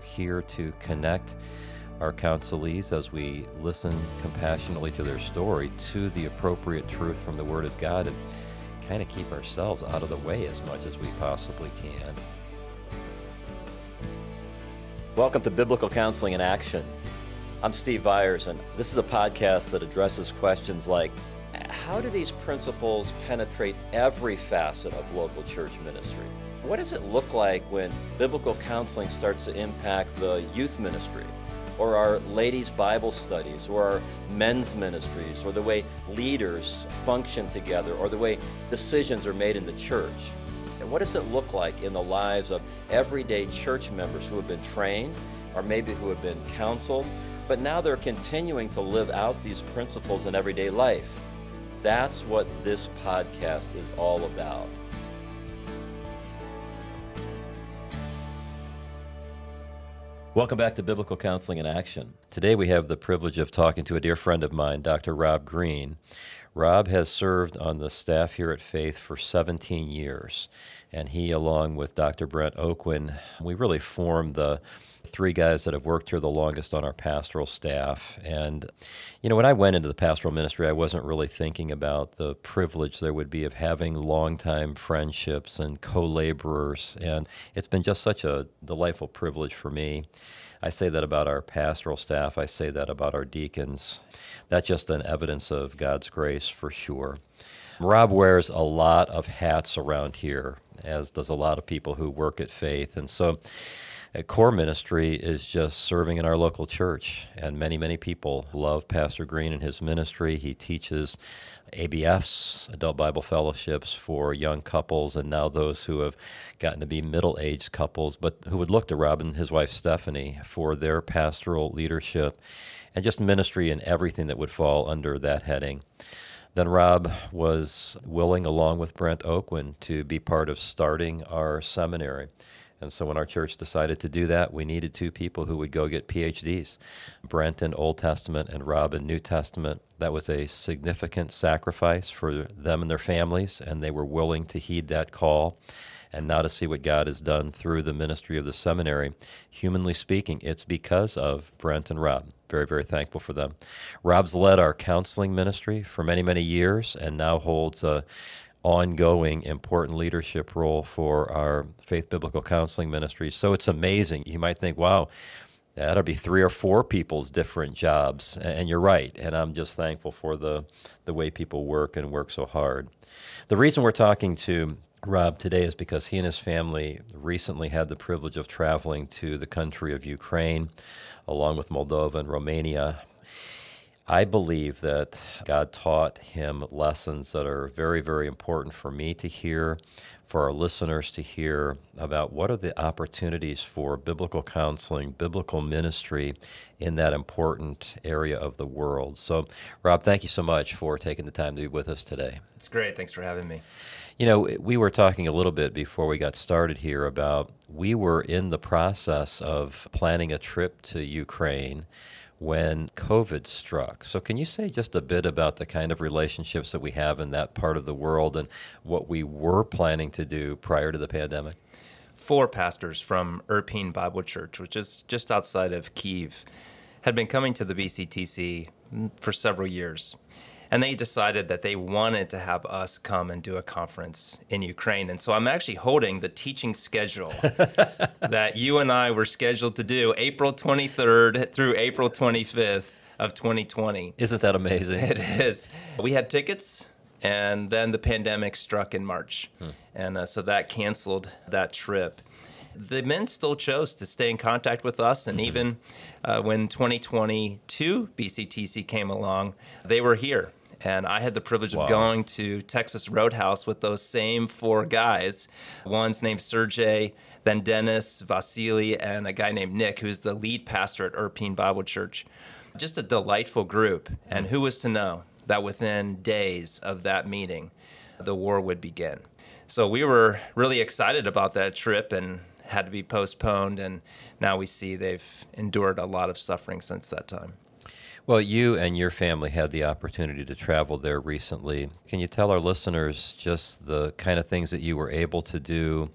we're here to connect our counselees as we listen compassionately to their story to the appropriate truth from the Word of God and kind of keep ourselves out of the way as much as we possibly can. Welcome to Biblical Counseling in Action. I'm Steve Viars, and this is a podcast that addresses questions like how do these principles penetrate every facet of local church ministry? What does it look like when biblical counseling starts to impact the youth ministry? or our ladies' Bible studies, or our men's ministries, or the way leaders function together, or the way decisions are made in the church. And what does it look like in the lives of everyday church members who have been trained, or maybe who have been counseled, but now they're continuing to live out these principles in everyday life? That's what this podcast is all about. Welcome back to Biblical Counseling in Action. Today we have the privilege of talking to a dear friend of mine, Dr. Rob Green. Rob has served on the staff here at Faith for 17 years, and he, along with Dr. Brent Aucoin, we really formed the three guys that have worked here the longest on our pastoral staff. And, you know, when I went into the pastoral ministry, I wasn't really thinking about the privilege there would be of having longtime friendships and co laborers. And it's been just such a delightful privilege for me. I say that about our pastoral staff, I say that about our deacons. That's just an evidence of God's grace for sure. Rob wears a lot of hats around here, as does a lot of people who work at Faith. And so, core ministry is just serving in our local church. And many, many people love Pastor Green and his ministry. He teaches ABFs, adult Bible fellowships for young couples, and now those who have gotten to be middle aged couples, but who would look to Rob and his wife Stephanie for their pastoral leadership and just ministry and everything that would fall under that heading. Then Rob was willing, along with Brent Aucoin, to be part of starting our seminary. And so when our church decided to do that, we needed two people who would go get PhDs Brent in Old Testament and Rob in New Testament. That was a significant sacrifice for them and their families, and they were willing to heed that call. And now to see what God has done through the ministry of the seminary, humanly speaking, it's because of Brent and Rob. Very, very thankful for them. Rob's led our counseling ministry for many, many years and now holds a ongoing important leadership role for our faith biblical counseling ministries. So it's amazing. You might think, wow, that'll be three or four people's different jobs. And you're right. And I'm just thankful for the, the way people work and work so hard. The reason we're talking to Rob today is because he and his family recently had the privilege of traveling to the country of Ukraine, along with Moldova and Romania, I believe that God taught him lessons that are very, very important for me to hear, for our listeners to hear about what are the opportunities for biblical counseling, biblical ministry in that important area of the world. So, Rob, thank you so much for taking the time to be with us today. It's great. Thanks for having me. You know, we were talking a little bit before we got started here about we were in the process of planning a trip to Ukraine when COVID struck. So, can you say just a bit about the kind of relationships that we have in that part of the world and what we were planning to do prior to the pandemic? Four pastors from Irpin Bible Church, which is just outside of Kiev, had been coming to the BCTC for several years and they decided that they wanted to have us come and do a conference in Ukraine. And so I'm actually holding the teaching schedule that you and I were scheduled to do April 23rd through April 25th of 2020. Isn't that amazing? It is. We had tickets and then the pandemic struck in March. Hmm. And uh, so that canceled that trip the men still chose to stay in contact with us. And mm-hmm. even uh, when 2022 BCTC came along, they were here and I had the privilege wow. of going to Texas Roadhouse with those same four guys. One's named Sergey, then Dennis, Vasily, and a guy named Nick, who's the lead pastor at Irpin Bible Church. Just a delightful group. And who was to know that within days of that meeting, the war would begin? So we were really excited about that trip and had to be postponed. And now we see they've endured a lot of suffering since that time. Well, you and your family had the opportunity to travel there recently. Can you tell our listeners just the kind of things that you were able to do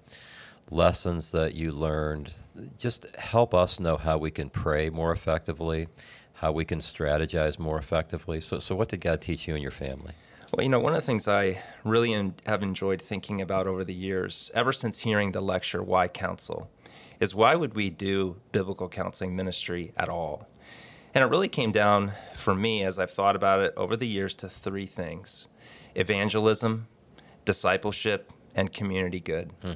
lessons that you learned. Just help us know how we can pray more effectively, how we can strategize more effectively. So, so what did God teach you and your family? Well, you know, one of the things I really en- have enjoyed thinking about over the years, ever since hearing the lecture, Why Counsel, is why would we do biblical counseling ministry at all? And it really came down for me, as I've thought about it over the years, to three things evangelism, discipleship, and community good. Hmm.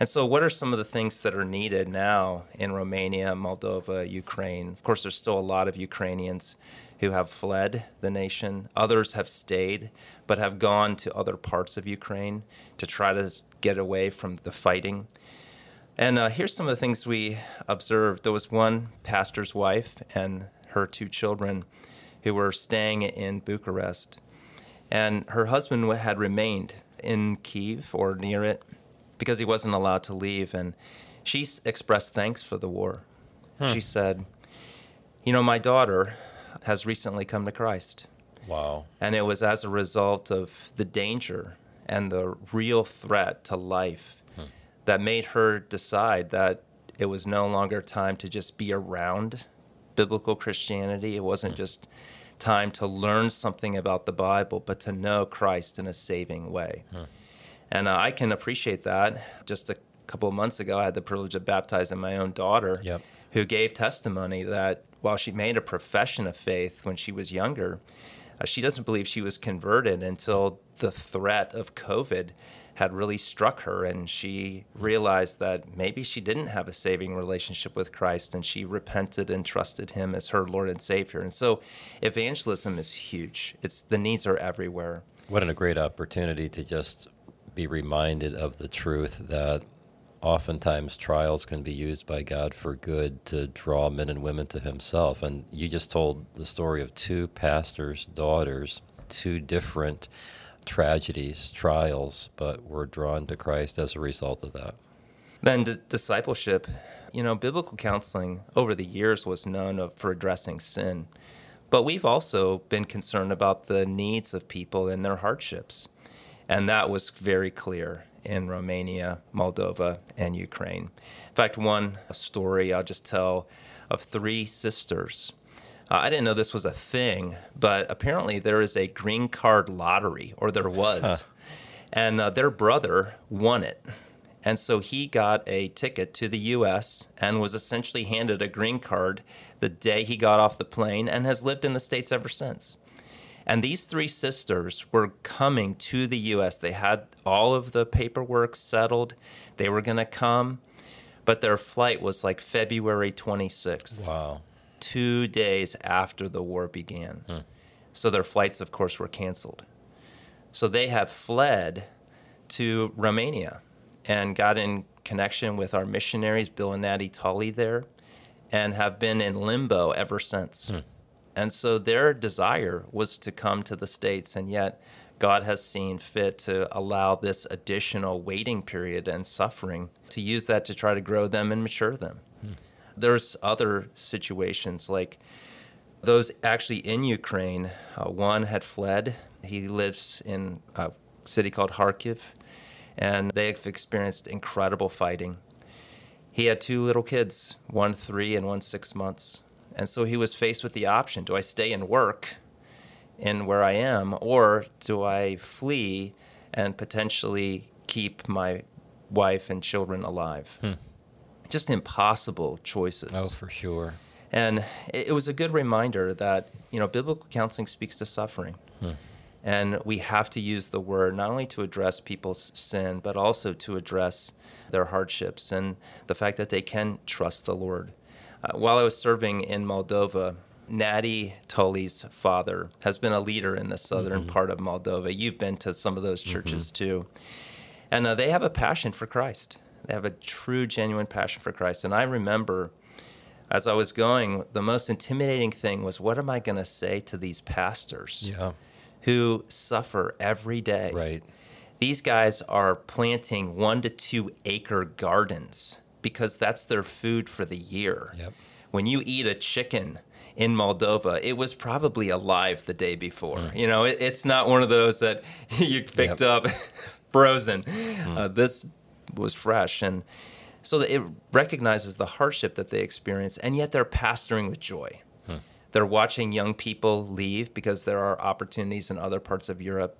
And so, what are some of the things that are needed now in Romania, Moldova, Ukraine? Of course, there's still a lot of Ukrainians who have fled the nation. Others have stayed, but have gone to other parts of Ukraine to try to get away from the fighting. And uh, here's some of the things we observed. There was one pastor's wife and her two children who were staying in Bucharest. And her husband had remained in Kiev or near it because he wasn't allowed to leave. And she expressed thanks for the war. Hmm. She said, You know, my daughter has recently come to Christ. Wow. And it was as a result of the danger and the real threat to life hmm. that made her decide that it was no longer time to just be around biblical Christianity. It wasn't hmm. just time to learn something about the Bible, but to know Christ in a saving way. Hmm. And uh, I can appreciate that. Just a couple of months ago, I had the privilege of baptizing my own daughter, yep. who gave testimony that while she made a profession of faith when she was younger, uh, she doesn't believe she was converted until the threat of COVID had really struck her and she realized that maybe she didn't have a saving relationship with Christ and she repented and trusted him as her Lord and Savior. And so evangelism is huge. It's the needs are everywhere. What a great opportunity to just be reminded of the truth that oftentimes trials can be used by God for good to draw men and women to Himself. And you just told the story of two pastors' daughters, two different tragedies, trials, but were drawn to Christ as a result of that. Then d- discipleship, you know, biblical counseling over the years was known of, for addressing sin. But we've also been concerned about the needs of people and their hardships. And that was very clear in Romania, Moldova, and Ukraine. In fact, one story I'll just tell of three sisters. Uh, I didn't know this was a thing, but apparently there is a green card lottery, or there was. Huh. And uh, their brother won it. And so he got a ticket to the US and was essentially handed a green card the day he got off the plane and has lived in the States ever since. And these three sisters were coming to the US. They had all of the paperwork settled. They were going to come, but their flight was like February 26th. Wow. Two days after the war began. Hmm. So their flights, of course, were canceled. So they have fled to Romania and got in connection with our missionaries, Bill and Natty Tully, there, and have been in limbo ever since. Hmm. And so their desire was to come to the States, and yet God has seen fit to allow this additional waiting period and suffering to use that to try to grow them and mature them. Hmm. There's other situations like those actually in Ukraine. Uh, one had fled. He lives in a city called Kharkiv, and they've experienced incredible fighting. He had two little kids, one three and one six months. And so he was faced with the option do I stay and work in where I am, or do I flee and potentially keep my wife and children alive? Hmm. Just impossible choices. Oh, for sure. And it, was a good reminder that, you know, biblical counseling speaks to suffering. Hmm. And we have to use the word not only to address people's sin, but also to address their hardships and the fact that they can trust the Lord. Uh, while I was serving in Moldova, Natty Tully's father has been a leader in the southern mm-hmm. part of Moldova. You've been to some of those mm-hmm. churches mm-hmm. too. And uh, they have a passion for Christ. They have a true, genuine passion for Christ. And I remember as I was going, the most intimidating thing was what am I going to say to these pastors yeah. who suffer every day? Right. These guys are planting one to two acre gardens because that's their food for the year. Yep. When you eat a chicken in Moldova, it was probably alive the day before. Mm. You know, it, it's not one of those that you picked yep. up frozen. Mm. Uh, this was fresh. And so it recognizes the hardship that they experience, and yet they're pastoring with joy. Hmm. They're watching young people leave because there are opportunities in other parts of Europe.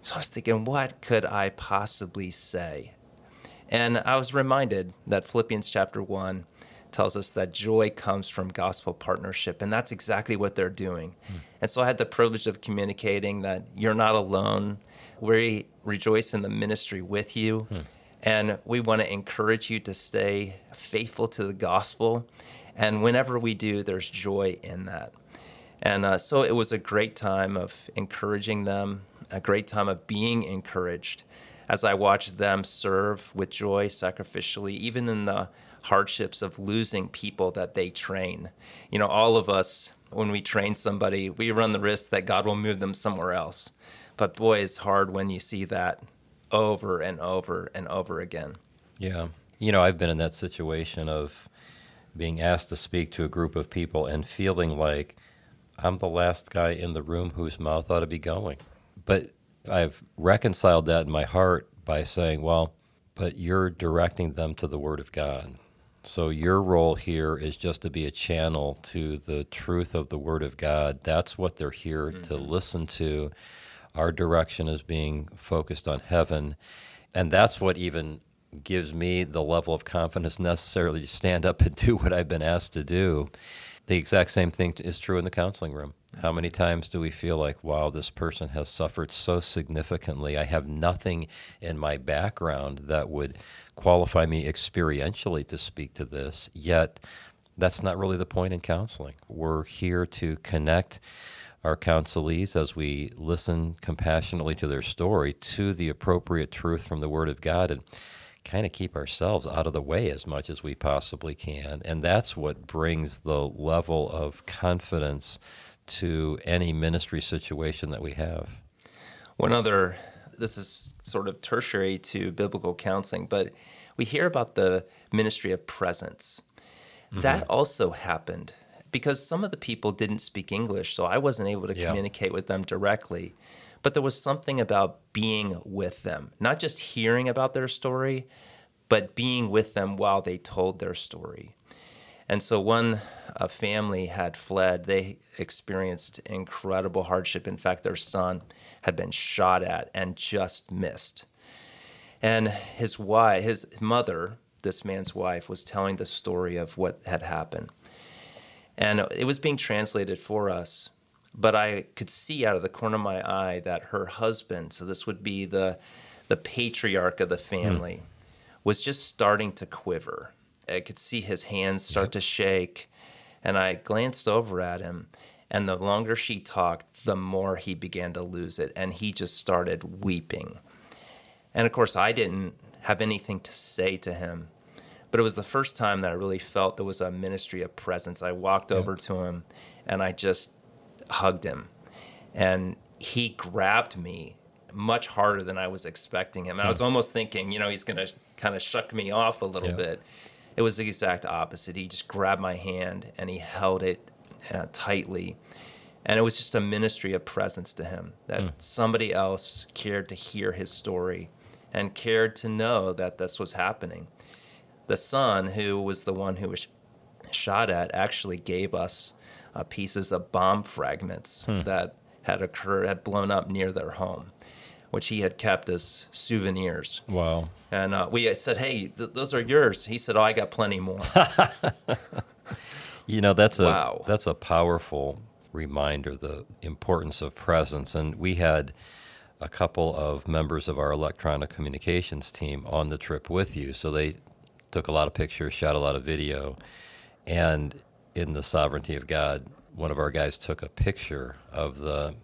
So I was thinking, what could I possibly say? And I was reminded that Philippians chapter 1 tells us that joy comes from gospel partnership, and that's exactly what they're doing. Hmm. And so I had the privilege of communicating that you're not alone. We rejoice in the ministry with you. Hmm. And we want to encourage you to stay faithful to the gospel. And whenever we do, there's joy in that. And uh, so it was a great time of encouraging them, a great time of being encouraged as I watched them serve with joy sacrificially, even in the hardships of losing people that they train. You know, all of us, when we train somebody, we run the risk that God will move them somewhere else. But boy, it's hard when you see that over and over and over again. Yeah. You know, I've been in that situation of being asked to speak to a group of people and feeling like I'm the last guy in the room whose mouth ought to be going. But I've reconciled that in my heart by saying, well, but you're directing them to the Word of God. So your role here is just to be a channel to the truth of the Word of God. That's what they're here mm-hmm. to listen to. Our direction is being focused on heaven. And that's what even gives me the level of confidence necessarily to stand up and do what I've been asked to do. The exact same thing is true in the counseling room. How many times do we feel like, wow, this person has suffered so significantly? I have nothing in my background that would qualify me experientially to speak to this, yet that's not really the point in counseling. We're here to connect our counselees as we listen compassionately to their story to the appropriate truth from the Word of God and kind of keep ourselves out of the way as much as we possibly can. And that's what brings the level of confidence to any ministry situation that we have. One other, this is sort of tertiary to biblical counseling, but we hear about the ministry of presence. Mm-hmm. That also happened because some of the people didn't speak English, so I wasn't able to yeah. communicate with them directly. But there was something about being with them, not just hearing about their story, but being with them while they told their story. And so one a family had fled. They experienced incredible hardship. In fact, their son had been shot at and just missed. And his wife, his mother, this man's wife, was telling the story of what had happened. And it was being translated for us, but I could see out of the corner of my eye that her husband, so this would be the the patriarch of the family, mm. was just starting to quiver. I could see his hands start yep. to shake, and I glanced over at him. And the longer she talked, the more he began to lose it, and he just started weeping. And of course, I didn't have anything to say to him but it was the first time that I really felt there was a ministry of presence. I walked yeah. over to him and I just hugged him. And he grabbed me much harder than I was expecting him. I was almost thinking, you know, he's going to kind of shuck me off a little yeah. bit. It was the exact opposite. He just grabbed my hand and he held it uh, tightly. And it was just a ministry of presence to him that mm. somebody else cared to hear his story and cared to know that this was happening the son, who was the one who was shot at, actually gave us uh, pieces of bomb fragments hmm. that had occurred, had blown up near their home, which he had kept as souvenirs. Wow. And uh, we said, "Hey, th- those are yours." He said, "Oh, I got plenty more." you know, that's a wow. that's a powerful reminder the importance of presence, and we had a couple of members of our electronic communications team on the trip with you, so they took a lot of pictures, shot a lot of video, and in the sovereignty of God, one of our guys took a picture of the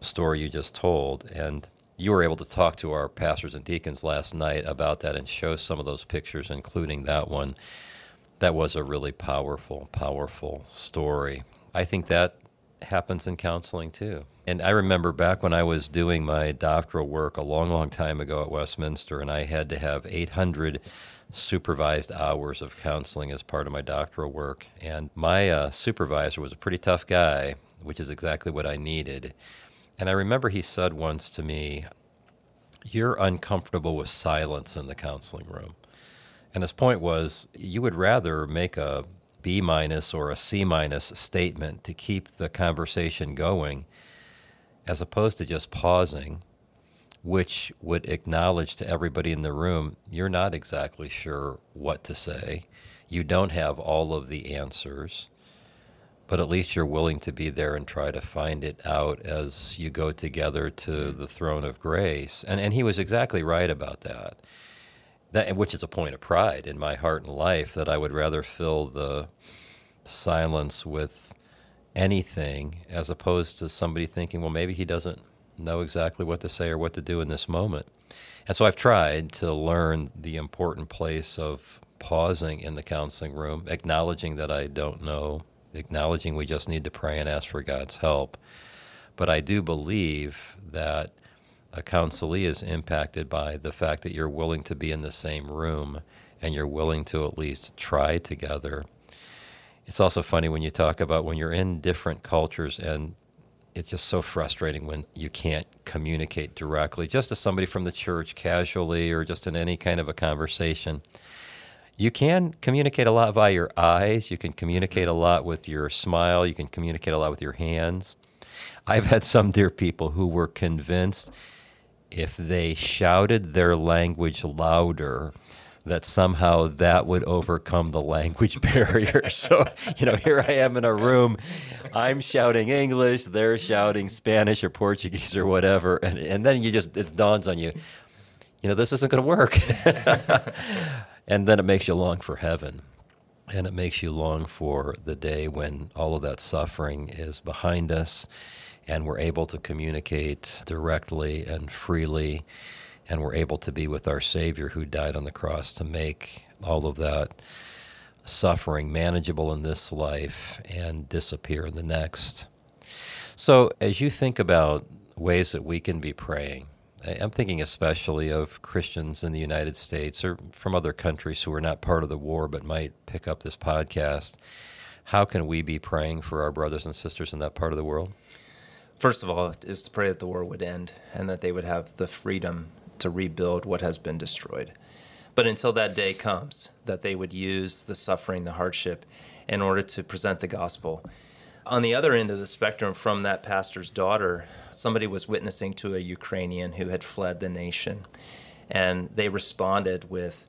story you just told, and you were able to talk to our pastors and deacons last night about that and show some of those pictures, including that one. That was a really powerful, powerful story. I think that happens in counseling too. And I remember back when I was doing my doctoral work a long, long time ago at Westminster, and I had to have 800 supervised hours of counseling as part of my doctoral work. And my uh, supervisor was a pretty tough guy, which is exactly what I needed. And I remember he said once to me, you're uncomfortable with silence in the counseling room. And his point was you would rather make a B minus or a C minus statement to keep the conversation going as opposed to just pausing, which would acknowledge to everybody in the room you're not exactly sure what to say. You don't have all of the answers, but at least you're willing to be there and try to find it out as you go together to the throne of grace. And, and he was exactly right about that that, which is a point of pride in my heart and life that I would rather fill the silence with anything as opposed to somebody thinking, well, maybe he doesn't know exactly what to say or what to do in this moment. And so I've tried to learn the important place of pausing in the counseling room, acknowledging that I don't know, acknowledging we just need to pray and ask for God's help. But I do believe that a counselee is impacted by the fact that you're willing to be in the same room and you're willing to at least try together. It's also funny when you talk about when you're in different cultures and it's just so frustrating when you can't communicate directly, just to somebody from the church casually or just in any kind of a conversation. You can communicate a lot via your eyes. You can communicate a lot with your smile. You can communicate a lot with your hands. I've had some dear people who were convinced if they shouted their language louder, that somehow that would overcome the language barrier. so, you know, here I am in a room, I'm shouting English, they're shouting Spanish or Portuguese or whatever, and, and then you just, it dawns on you, you know, this isn't going to work. and then it makes you long for heaven. And it makes you long for the day when all of that suffering is behind us and we're able to communicate directly and freely, and we're able to be with our Savior who died on the cross to make all of that suffering manageable in this life and disappear in the next. So, as you think about ways that we can be praying, I'm thinking especially of Christians in the United States or from other countries who are not part of the war but might pick up this podcast. How can we be praying for our brothers and sisters in that part of the world? First of all, is to pray that the war would end and that they would have the freedom to rebuild what has been destroyed. But until that day comes, that they would use the suffering, the hardship, in order to present the gospel. On the other end of the spectrum, from that pastor's daughter, somebody was witnessing to a Ukrainian who had fled the nation. And they responded with,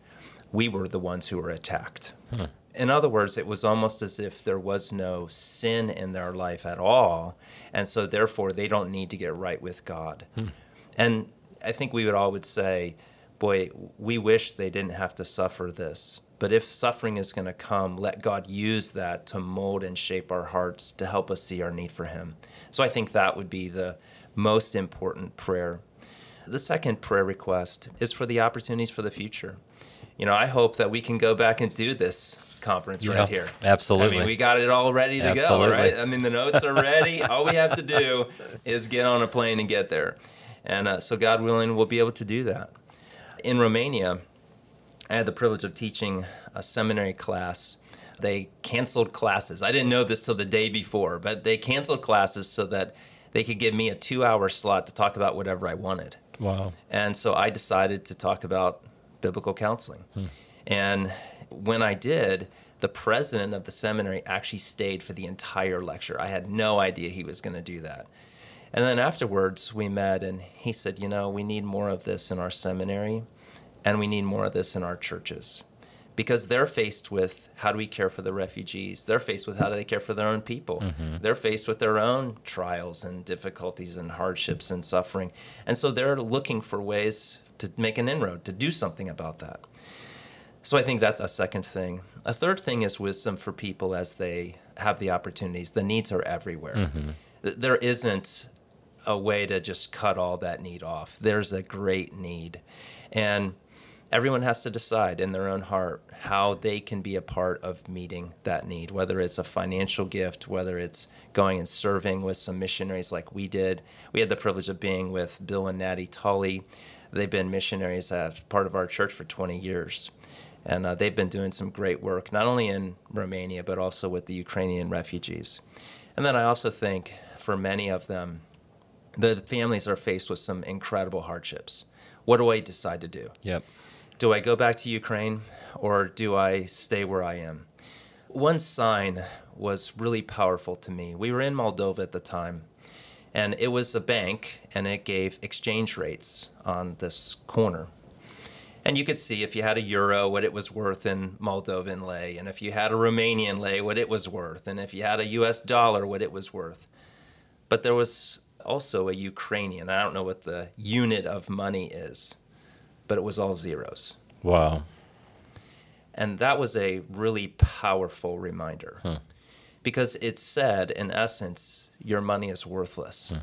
We were the ones who were attacked. Hmm. In other words, it was almost as if there was no sin in their life at all. And so, therefore, they don't need to get right with God. Hmm. And I think we would all would say, boy, we wish they didn't have to suffer this. But if suffering is going to come, let God use that to mold and shape our hearts to help us see our need for Him. So I think that would be the most important prayer. The second prayer request is for the opportunities for the future. You know, I hope that we can go back and do this conference yeah, right here. Absolutely. I mean, we got it all ready to absolutely. go, right? I mean, the notes are ready. all we have to do is get on a plane and get there. And uh, so, God willing, we'll be able to do that. In Romania, I had the privilege of teaching a seminary class. They canceled classes. I didn't know this till the day before, but they canceled classes so that they could give me a two hour slot to talk about whatever I wanted. Wow. And so I decided to talk about biblical counseling. Hmm. And when I did, the president of the seminary actually stayed for the entire lecture. I had no idea he was going to do that. And then afterwards, we met, and he said, You know, we need more of this in our seminary, and we need more of this in our churches. Because they're faced with how do we care for the refugees? They're faced with how do they care for their own people? Mm-hmm. They're faced with their own trials and difficulties and hardships and suffering. And so they're looking for ways to make an inroad, to do something about that. So I think that's a second thing. A third thing is wisdom for people as they have the opportunities. The needs are everywhere. Mm-hmm. There isn't a way to just cut all that need off. There's a great need. And everyone has to decide in their own heart how they can be a part of meeting that need, whether it's a financial gift, whether it's going and serving with some missionaries like we did. We had the privilege of being with Bill and Natty Tully. They've been missionaries as part of our church for 20 years. And uh, they've been doing some great work, not only in Romania, but also with the Ukrainian refugees. And then I also think for many of them, the families are faced with some incredible hardships. What do I decide to do? Yep. Do I go back to Ukraine or do I stay where I am? One sign was really powerful to me. We were in Moldova at the time, and it was a bank, and it gave exchange rates on this corner. And you could see if you had a euro, what it was worth in Moldovan lei, and if you had a Romanian lei, what it was worth, and if you had a US dollar, what it was worth. But there was also a Ukrainian. I don't know what the unit of money is, but it was all zeros. Wow. And that was a really powerful reminder Huh. because it said, in essence, your money is worthless. Hmm.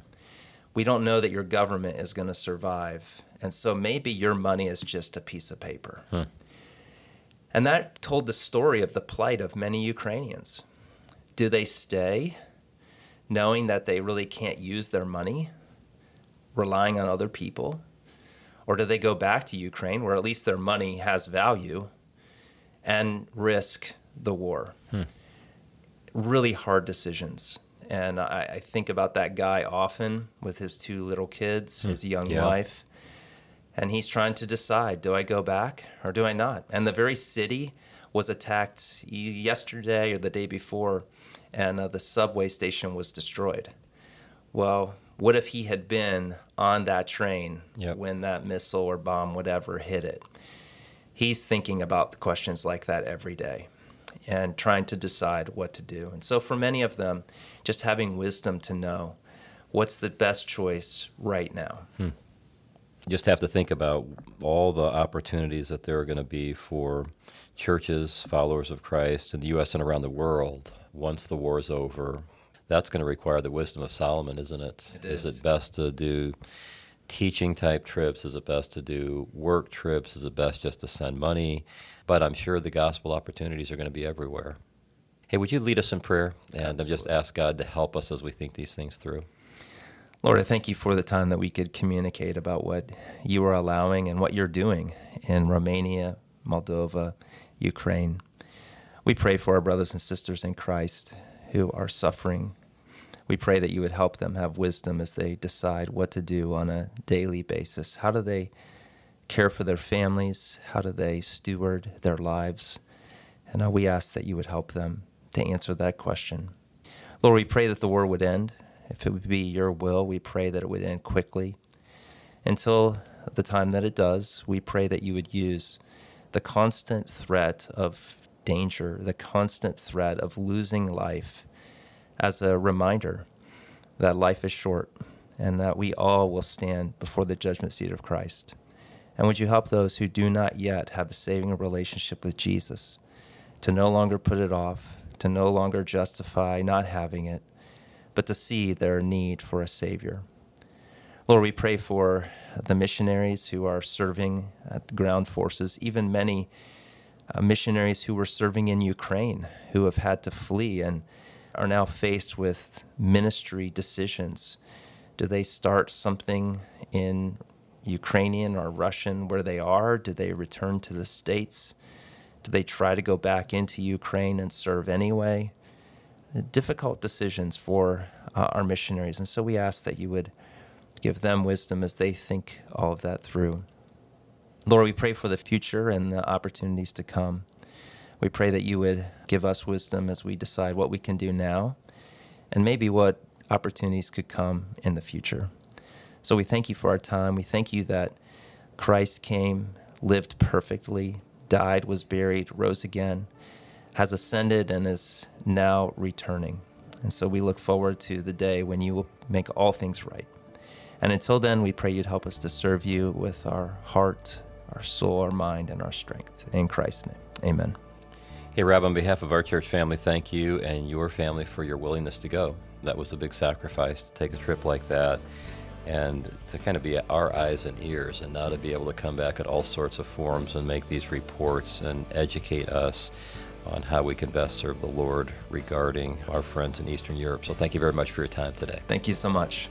We don't know that your government is going to survive. And so maybe your money is just a piece of paper. Huh. And that told the story of the plight of many Ukrainians. Do they stay knowing that they really can't use their money, relying on other people? Or do they go back to Ukraine where at least their money has value and risk the war? Hmm. Really hard decisions. And I, I think about that guy often with his two little kids, his young Yeah. wife. And he's trying to decide do I go back or do I not? And the very city was attacked yesterday or the day before, and uh, the subway station was destroyed. Well, what if he had been on that train Yep. when that missile or bomb, whatever, hit it? He's thinking about the questions like that every day and trying to decide what to do. And so, for many of them, just having wisdom to know what's the best choice right now. You just have to think about all the opportunities that there are going to be for churches, followers of Christ in the U.S. and around the world once the war is over. That's going to require the wisdom of Solomon, isn't it? It Is is. it best to do teaching type trips? Is it best to do work trips? Is it best just to send money? But I'm sure the gospel opportunities are going to be everywhere. Hey, would you lead us in prayer and just ask God to help us as we think these things through? Lord, I thank you for the time that we could communicate about what you are allowing and what you're doing in Romania, Moldova, Ukraine. We pray for our brothers and sisters in Christ who are suffering. We pray that you would help them have wisdom as they decide what to do on a daily basis. How do they care for their families? How do they steward their lives? And uh, we ask that you would help them to answer that question. Lord, we pray that the war would end. If it would be your will, we pray that it would end quickly. Until the time that it does, we pray that you would use the constant threat of danger, the constant threat of losing life as a reminder that life is short and that we all will stand before the judgment seat of Christ. And would you help those who do not yet have a saving relationship with Jesus to no longer put it off, to no longer justify not having it, but to see their need for a Savior. Lord, we pray for the missionaries who are serving at the ground forces, even many uh, missionaries who were serving in Ukraine who have had to flee and are now faced with ministry decisions. Do they start something in Ukrainian or Russian where they are? Do they return to the States? Do they try to go back into Ukraine and serve anyway? difficult decisions for uh, our missionaries. And so we ask that you would give them wisdom as they think all of that through. Lord, we pray for the future and the opportunities to come. We pray that you would give us wisdom as we decide what we can do now and maybe what opportunities could come in the future. So we thank you for our time. We thank you that Christ came, lived perfectly, died, was buried, rose again, has ascended, and is now returning. And so we look forward to the day when you will make all things right. And until then, we pray you'd help us to serve you with our heart, our soul, our mind, and our strength. In Christ's name, amen. Hey, Rob, on behalf of our church family, thank you and your family for your willingness to go. That was a big sacrifice to take a trip like that and to kind of be our eyes and ears and now to be able to come back at all sorts of forums and make these reports and educate us on how we can best serve the Lord regarding our friends in Eastern Europe. So thank you very much for your time today. Thank you so much.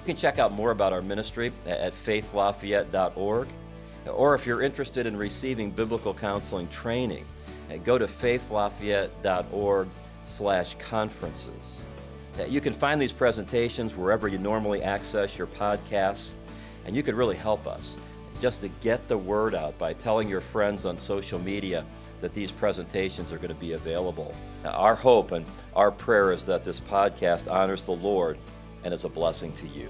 You can check out more about our ministry at faithlafayette.org. Or if you're interested in receiving biblical counseling training, go to faithlafayette.org slash conferences. Uh, You can find these presentations wherever you normally access your podcasts, and you could really help us just to get the word out by telling your friends on social media that these presentations are going to be available. Now, our hope and our prayer is that this podcast honors the Lord and is a blessing to you.